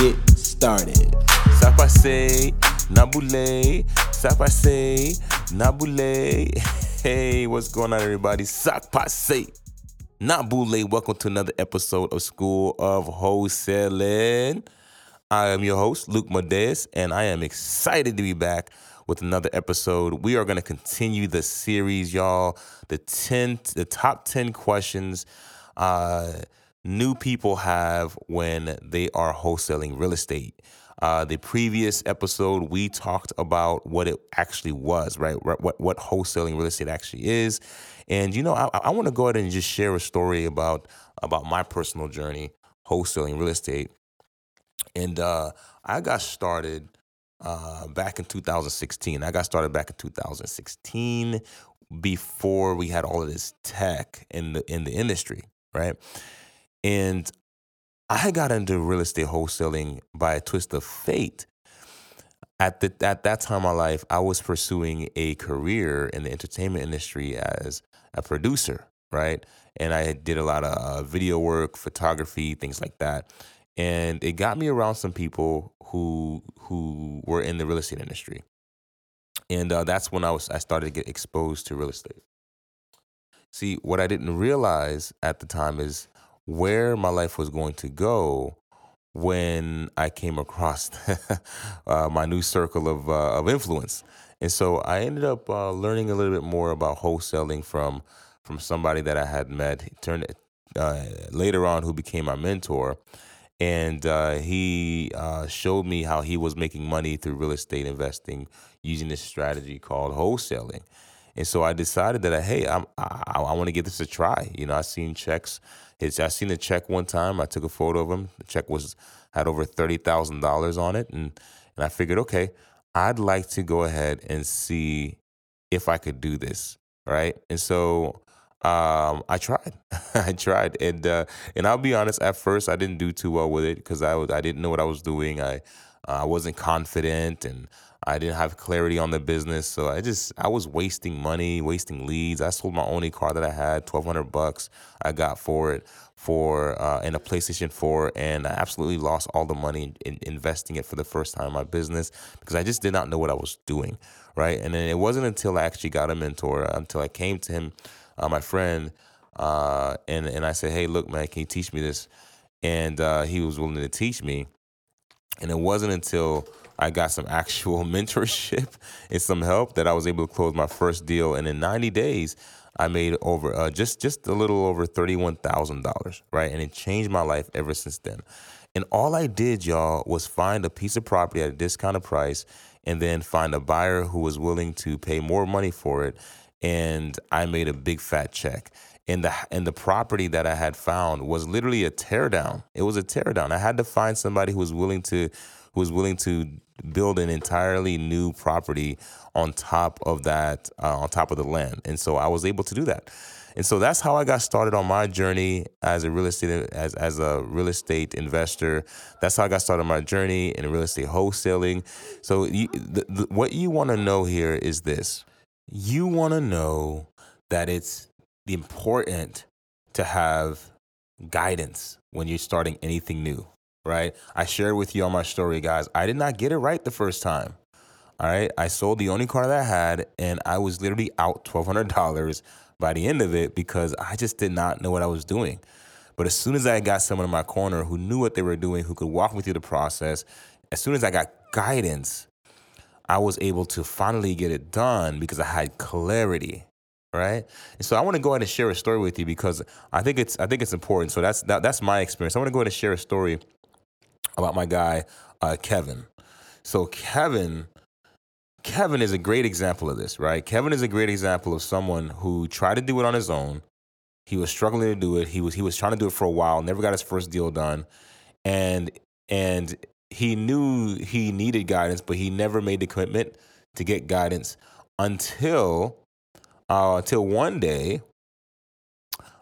get started. Sapase, Nabule, Sapase, Nabule. Hey, what's going on, everybody? Sapase, Nabule. Welcome to another episode of School of Wholesaling. I am your host, Luc Madeus, and I am excited to be back with another episode. We are going to continue the series, y'all. The 10, the top 10 questions uh, new people have when they are wholesaling real estate. Uh, the previous episode, we talked about what it actually was, right? What what wholesaling real estate actually is, and you know, I, I want to go ahead and just share a story about about my personal journey wholesaling real estate. And uh, I got started uh, back in 2016. I got started back in 2016 before we had all of this tech in the in the industry, right? And I got into real estate wholesaling by a twist of fate. At the at that time of my life, I was pursuing a career in the entertainment industry as a producer, right? And I did a lot of uh, video work, photography, things like that. And it got me around some people who who were in the real estate industry, and uh, that's when I was I started to get exposed to real estate. See, what I didn't realize at the time is where my life was going to go when I came across uh, my new circle of uh, of influence, and so I ended up uh, learning a little bit more about wholesaling from from somebody that I had met. He turned uh, later on, who became my mentor, and uh, he uh, showed me how he was making money through real estate investing using this strategy called wholesaling. And so I decided that hey, I'm, I, I want to give this a try. You know, I seen checks. It's, I seen a check one time. I took a photo of him. The check was had over thirty thousand dollars on it, and and I figured, okay, I'd like to go ahead and see if I could do this, right? And so um, I tried. I tried, and uh, and I'll be honest. At first, I didn't do too well with it because I was I didn't know what I was doing. I uh, I wasn't confident, and I didn't have clarity on the business. So I just I was wasting money, wasting leads. I sold my only car that I had, twelve hundred bucks. I got for it for uh, in a PlayStation Four, and I absolutely lost all the money in investing it for the first time in my business because I just did not know what I was doing. Right, and then it wasn't until I actually got a mentor, until I came to him uh, my friend, uh, and and I said, "Hey, look, man, can you teach me this?" And uh, he was willing to teach me. And it wasn't until I got some actual mentorship and some help that I was able to close my first deal. And in 90 days, I made over uh, just just a little over thirty-one thousand dollars, right? And it changed my life ever since then. And all I did, y'all, was find a piece of property at a discounted price, and then find a buyer who was willing to pay more money for it, and I made a big fat check. And the and the property that I had found was literally a teardown. It was a teardown. I had to find somebody who was willing to was willing to build an entirely new property on top of that uh, on top of the land. And so I was able to do that. And so that's how I got started on my journey as a real estate as as a real estate investor. That's how I got started on my journey in real estate wholesaling. So you, the, the, what you want to know here is this you want to know that it's important to have guidance when you're starting anything new, right? I shared with you on my story, guys. I did not get it right the first time. All right. I sold the only car that I had, and I was literally out $1,200 by the end of it because I just did not know what I was doing. But as soon as I got someone in my corner who knew what they were doing, who could walk me through the process, as soon as I got guidance, I was able to finally get it done because I had clarity, right? And so I want to go ahead and share a story with you because I think it's I think it's important. So that's that, that's my experience. I want to go ahead and share a story about my guy uh, Kevin. So Kevin. Kevin is a great example of this, right? Kevin is a great example of someone who tried to do it on his own. He was struggling to do it. He was he was trying to do it for a while, never got his first deal done. And and he knew he needed guidance, but he never made the commitment to get guidance until uh, until one day.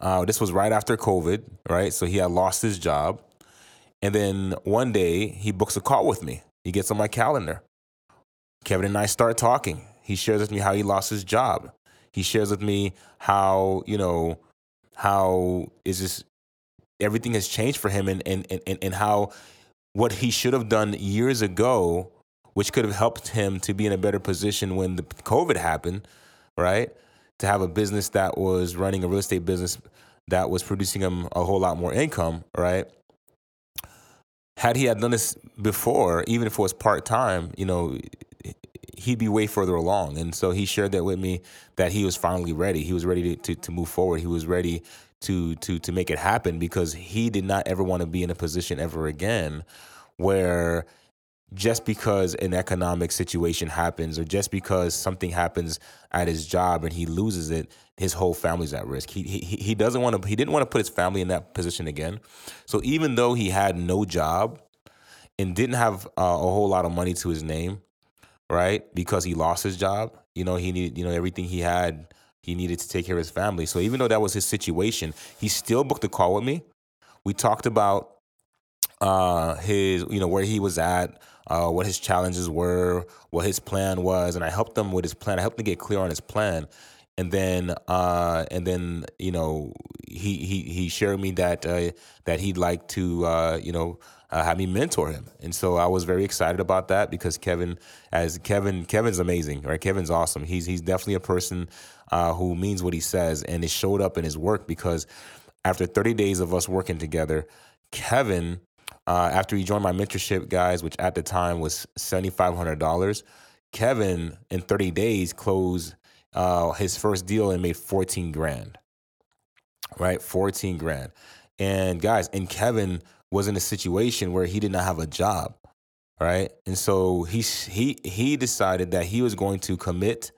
Uh, this was right after COVID, right? So he had lost his job, and then one day he books a call with me. He gets on my calendar. Kevin and I start talking. He shares with me how he lost his job. He shares with me how you know how is this everything has changed for him and and and, and how what he should have done years ago, which could have helped him to be in a better position when the COVID happened, right? To have a business that was running a real estate business that was producing him a whole lot more income, right? Had he had done this before, even if it was part time, you know, he'd be way further along. And so he shared that with me that he was finally ready. He was ready to, to, to move forward. He was ready to to to make it happen because he did not ever want to be in a position ever again where just because an economic situation happens or just because something happens at his job and he loses it his whole family's at risk he he, he doesn't want to he didn't want to put his family in that position again so even though he had no job and didn't have uh, a whole lot of money to his name right because he lost his job you know he needed you know everything he had he needed to take care of his family. So even though that was his situation, he still booked a call with me. We talked about uh, his, you know, where he was at, uh, what his challenges were, what his plan was, and I helped him with his plan. I helped him get clear on his plan, and then, uh, and then, you know, he he he shared me that uh, that he'd like to, uh, you know, uh, have me mentor him. And so I was very excited about that because Kevin, as Kevin, Kevin's amazing, right? Kevin's awesome. He's he's definitely a person uh, who means what he says, and it showed up in his work because after 30 days of us working together, Kevin, uh, after he joined my mentorship, guys, which at the time was $7,500, Kevin in 30 days closed uh, his first deal and made 14 grand. Right, 14 grand. And guys, and Kevin was in a situation where he did not have a job, right? And so he he he decided that he was going to commit,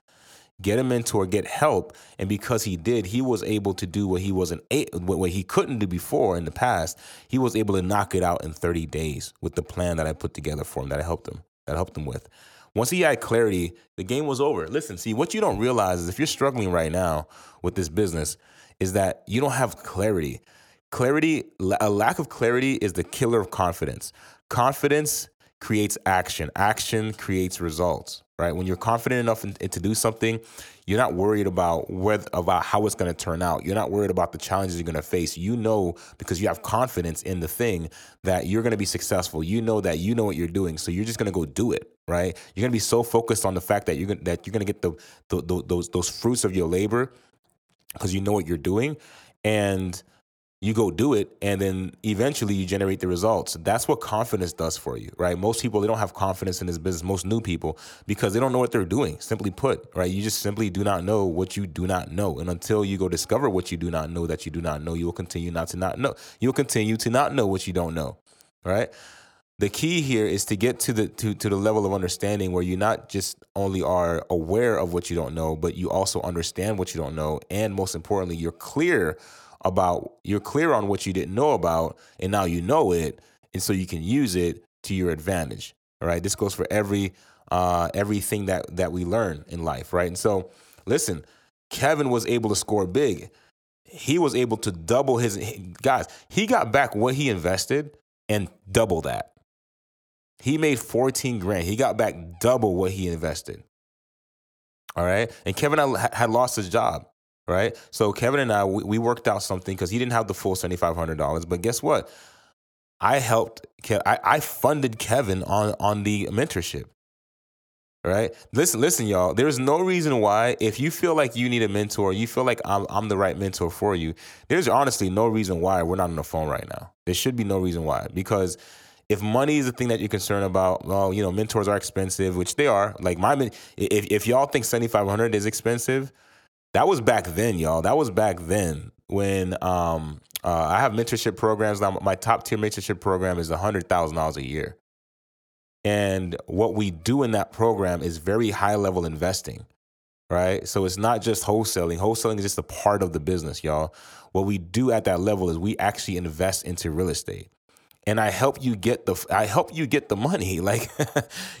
get a mentor, get help, and because he did, he was able to do what he wasn't what he couldn't do before in the past. He was able to knock it out in 30 days with the plan that I put together for him that I helped him that I helped him with. Once he had clarity, the game was over. Listen, see, what you don't realize is if you're struggling right now with this business, is that you don't have clarity. Clarity, a lack of clarity is the killer of confidence. Confidence creates action. Action creates results, right? When you're confident enough in, in to do something, you're not worried about whether about how it's going to turn out. You're not worried about the challenges you're going to face. You know because you have confidence in the thing that you're going to be successful. You know that you know what you're doing, so you're just going to go do it, right? You're going to be so focused on the fact that you're gonna, that you're going to get the, the, the those those fruits of your labor because you know what you're doing and you go do it and then eventually you generate the results. That's what confidence does for you right? Most people they don't have confidence in this business most new people because they don't know what they're doing simply put right? You just simply do not know what you do not know. And until you go discover what you do not know that you do not know you will continue not to not know. You'll continue to not know what you don't know right? The key here is to get to the to, to the level of understanding where you not just only are aware of what you don't know but you also understand what you don't know and most importantly you're clear about you're clear on what you didn't know about and now you know it and so you can use it to your advantage all right? This goes for every uh everything that that we learn in life right? And so listen kevin was able to score big. He was able to double his guys he got back what he invested and double that. He made 14 grand. He got back double what he invested all right? And kevin had lost his job right? So Kevin and I, we, we worked out something because he didn't have the full seventy five hundred dollars. But guess what? I helped. I, I funded Kevin on on the mentorship. Right? Listen, listen, y'all. There's no reason why if you feel like you need a mentor, you feel like I'm I'm the right mentor for you. There's honestly no reason why we're not on the phone right now. There should be no reason why because if money is the thing that you're concerned about, well, you know, mentors are expensive, which they are. Like my, if if y'all think seventy five hundred is expensive, that was back then, y'all. That was back then when um, uh, I have mentorship programs. Now, my top tier mentorship program is hundred thousand dollars a year, and what we do in that program is very high level investing, right? So it's not just wholesaling. Wholesaling is just a part of the business, y'all. What we do at that level is we actually invest into real estate. and I help you get the I help you get the money. Like,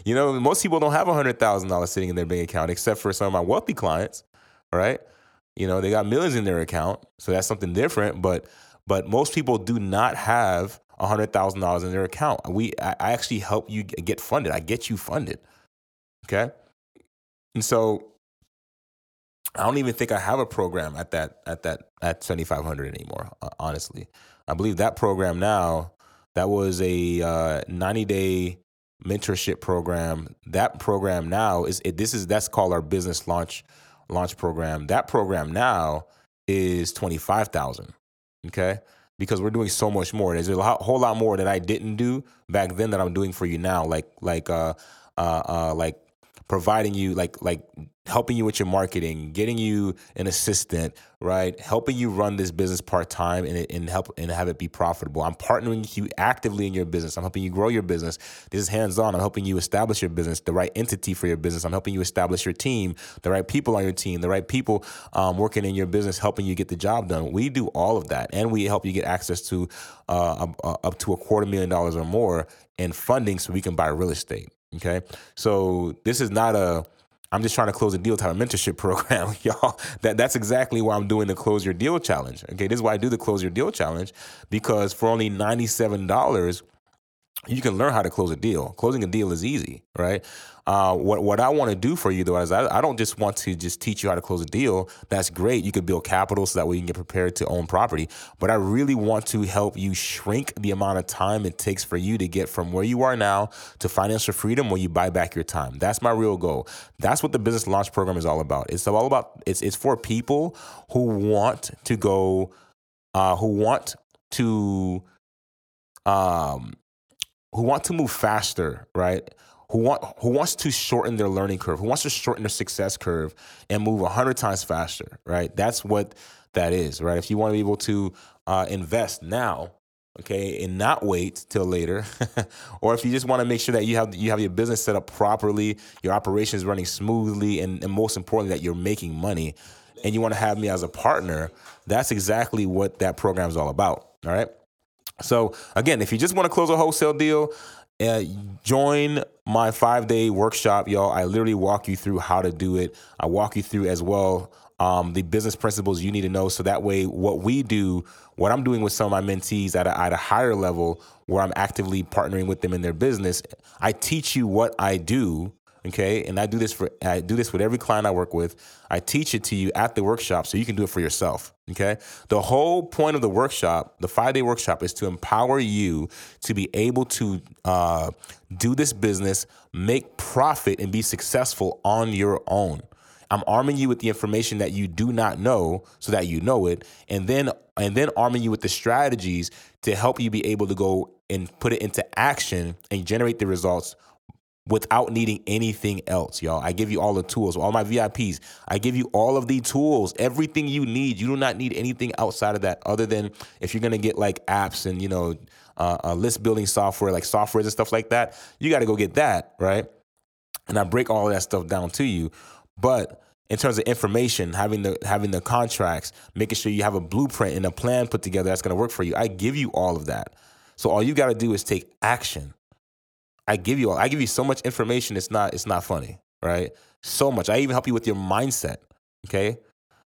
you know, most people don't have hundred thousand dollars sitting in their bank account, except for some of my wealthy clients, right? You know, they got millions in their account, so that's something different. But but most people do not have hundred thousand dollars in their account. We I, I actually help you get funded. I get you funded. Okay, and so I don't even think I have a program at that at that at seventy five hundred anymore. Honestly, I believe that program now that was a uh, 90 day mentorship program. That program now is it, this is that's called our business launch launch program. That program now is 25,000. Okay? Because we're doing so much more. There's a whole lot more that I didn't do back then that I'm doing for you now like like uh uh, uh like providing you like like helping you with your marketing, getting you an assistant, right? Helping you run this business part time and, and help and have it be profitable. I'm partnering with you actively in your business. I'm helping you grow your business. This is hands on. I'm helping you establish your business, the right entity for your business. I'm helping you establish your team, the right people on your team, the right people um, working in your business, helping you get the job done. We do all of that, and we help you get access to uh, up to a quarter million dollars or more in funding so we can buy real estate. Okay, so this is not a I'm just trying to close a deal type of mentorship program, y'all. That that's exactly why I'm doing the close your deal challenge. Okay, this is why I do the close your deal challenge because for only ninety seven dollars, you can learn how to close a deal. Closing a deal is easy, right? Uh, what what I want to do for you though is I, I don't just want to just teach you how to close a deal. That's great. You could build capital so that way you can get prepared to own property. But I really want to help you shrink the amount of time it takes for you to get from where you are now to financial freedom when you buy back your time. That's my real goal. That's what the business launch program is all about. It's all about it's it's for people who want to go, uh, who want to um who want to move faster, right? Who want who wants to shorten their learning curve, who wants to shorten their success curve and move hundred times faster, right? That's what that is, right? If you want to be able to uh, invest now, okay, and not wait till later, or if you just want to make sure that you have you have your business set up properly, your operations running smoothly, and, and most importantly that you're making money, and you want to have me as a partner, that's exactly what that program is all about. All right. So again, if you just want to close a wholesale deal, uh, join my five day workshop, y'all. I literally walk you through how to do it. I walk you through as well um, the business principles you need to know. So that way, what we do, what I'm doing with some of my mentees at a, at a higher level, where I'm actively partnering with them in their business, I teach you what I do okay and i do this for i do this with every client i work with i teach it to you at the workshop so you can do it for yourself okay? The whole point of the workshop the five day workshop is to empower you to be able to uh, do this business make profit and be successful on your own. I'm arming you with the information that you do not know so that you know it and then and then arming you with the strategies to help you be able to go and put it into action and generate the results without needing anything else, y'all. I give you all the tools, all my VIPs. I give you all of the tools, everything you need. You do not need anything outside of that, other than if you're gonna get like apps and you know uh, uh, list building software, like softwares and stuff like that. You got to go get that, right? And I break all that stuff down to you, but in terms of information, having the having the contracts, making sure you have a blueprint and a plan put together that's going to work for you. I give you all of that. So all you got to do is take action. I give you I give you so much information. It's not it's not funny, right? So much. I even help you with your mindset. Okay.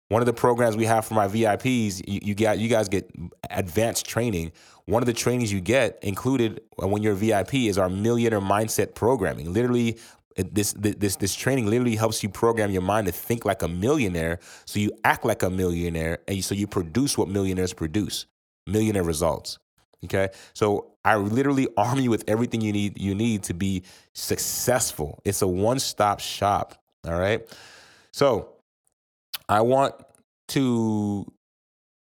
One of the programs we have for my VIPs, you, you got you guys get advanced training. One of the trainings you get included when you're a VIP is our millionaire mindset programming. Literally, this this this training literally helps you program your mind to think like a millionaire, so you act like a millionaire, and so you produce what millionaires produce, millionaire results. Okay. So I literally arm you with everything you need you need to be successful. It's a one-stop shop. All right. So I want to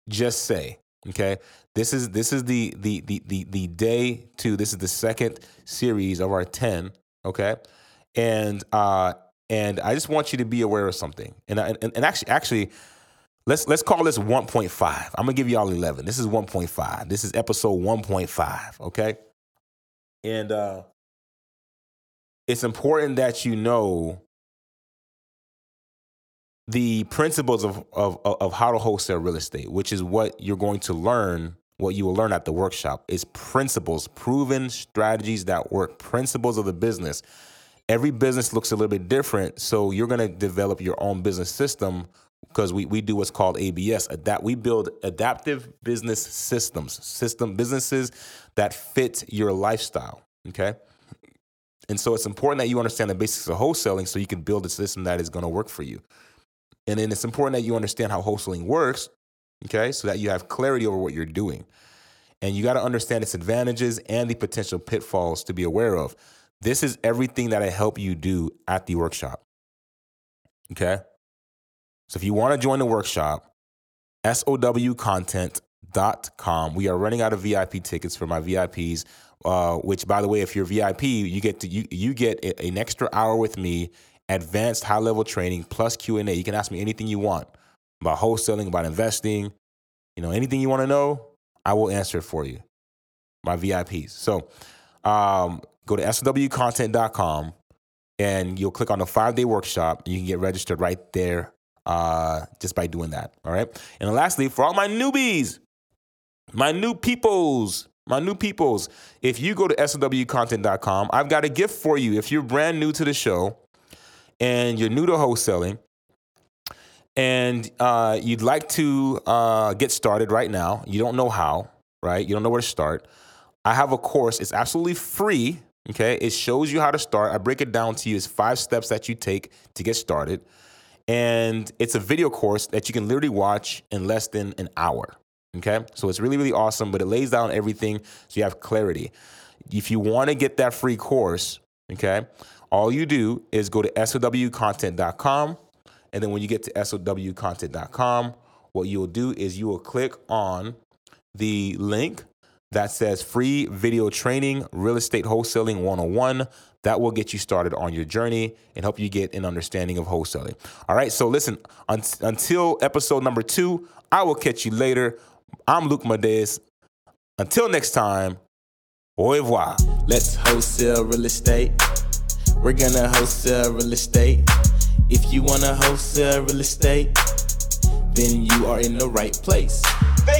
just say, okay, this is this is the the the the the day two. This is the second series of our 10. Okay. And uh and I just want you to be aware of something. And I, and, and actually actually Let's let's call this 1.5. I'm gonna give you all 11. This is 1.5. This is episode 1.5. Okay, and uh, it's important that you know the principles of, of of how to wholesale real estate, which is what you're going to learn what you will learn at the workshop is principles, proven strategies that work, principles of the business. Every business looks a little bit different, so you're going to develop your own business system because we, we do what's called ABS. Adapt, we build adaptive business systems, system businesses that fit your lifestyle. Okay. And so it's important that you understand the basics of wholesaling so you can build a system that is going to work for you. And then it's important that you understand how wholesaling works, okay, so that you have clarity over what you're doing. And you got to understand its advantages and the potential pitfalls to be aware of. This is everything that I help you do at the workshop. Okay? So if you want to join the workshop, sowcontent.com. We are running out of VIP tickets for my VIPs. Uh, which, by the way, if you're VIP, you get to you you get an extra hour with me, advanced high level training plus Q and A. You can ask me anything you want about wholesaling, about investing, you know, anything you want to know. I will answer it for you. My VIPs. So, um, go to sowcontent.com and you'll click on the five day workshop. You can get registered right there uh, just by doing that. All right. And lastly, for all my newbies, my new peoples, my new peoples, if you go to sowcontent.com, I've got a gift for you. If you're brand new to the show and you're new to wholesaling and uh, you'd like to uh, get started right now, you don't know how, right? You don't know where to start. I have a course, it's absolutely free. Okay, it shows you how to start. I break it down to you. It's five steps that you take to get started. And it's a video course that you can literally watch in less than an hour. Okay. So it's really, really awesome, but it lays down everything so you have clarity. If you want to get that free course, okay, all you do is go to sowcontent.com. And then when you get to sowcontent.com, what you'll do is you will click on the link that says free video training, real estate wholesaling 101 that will get you started on your journey and help you get an understanding of wholesaling. All right, so listen, un- until episode number two, I will catch you later. I'm Luc Madeus. Until next time, au revoir. Let's wholesale real estate. We're gonna wholesale real estate. If you wanna wholesale real estate, then you are in the right place.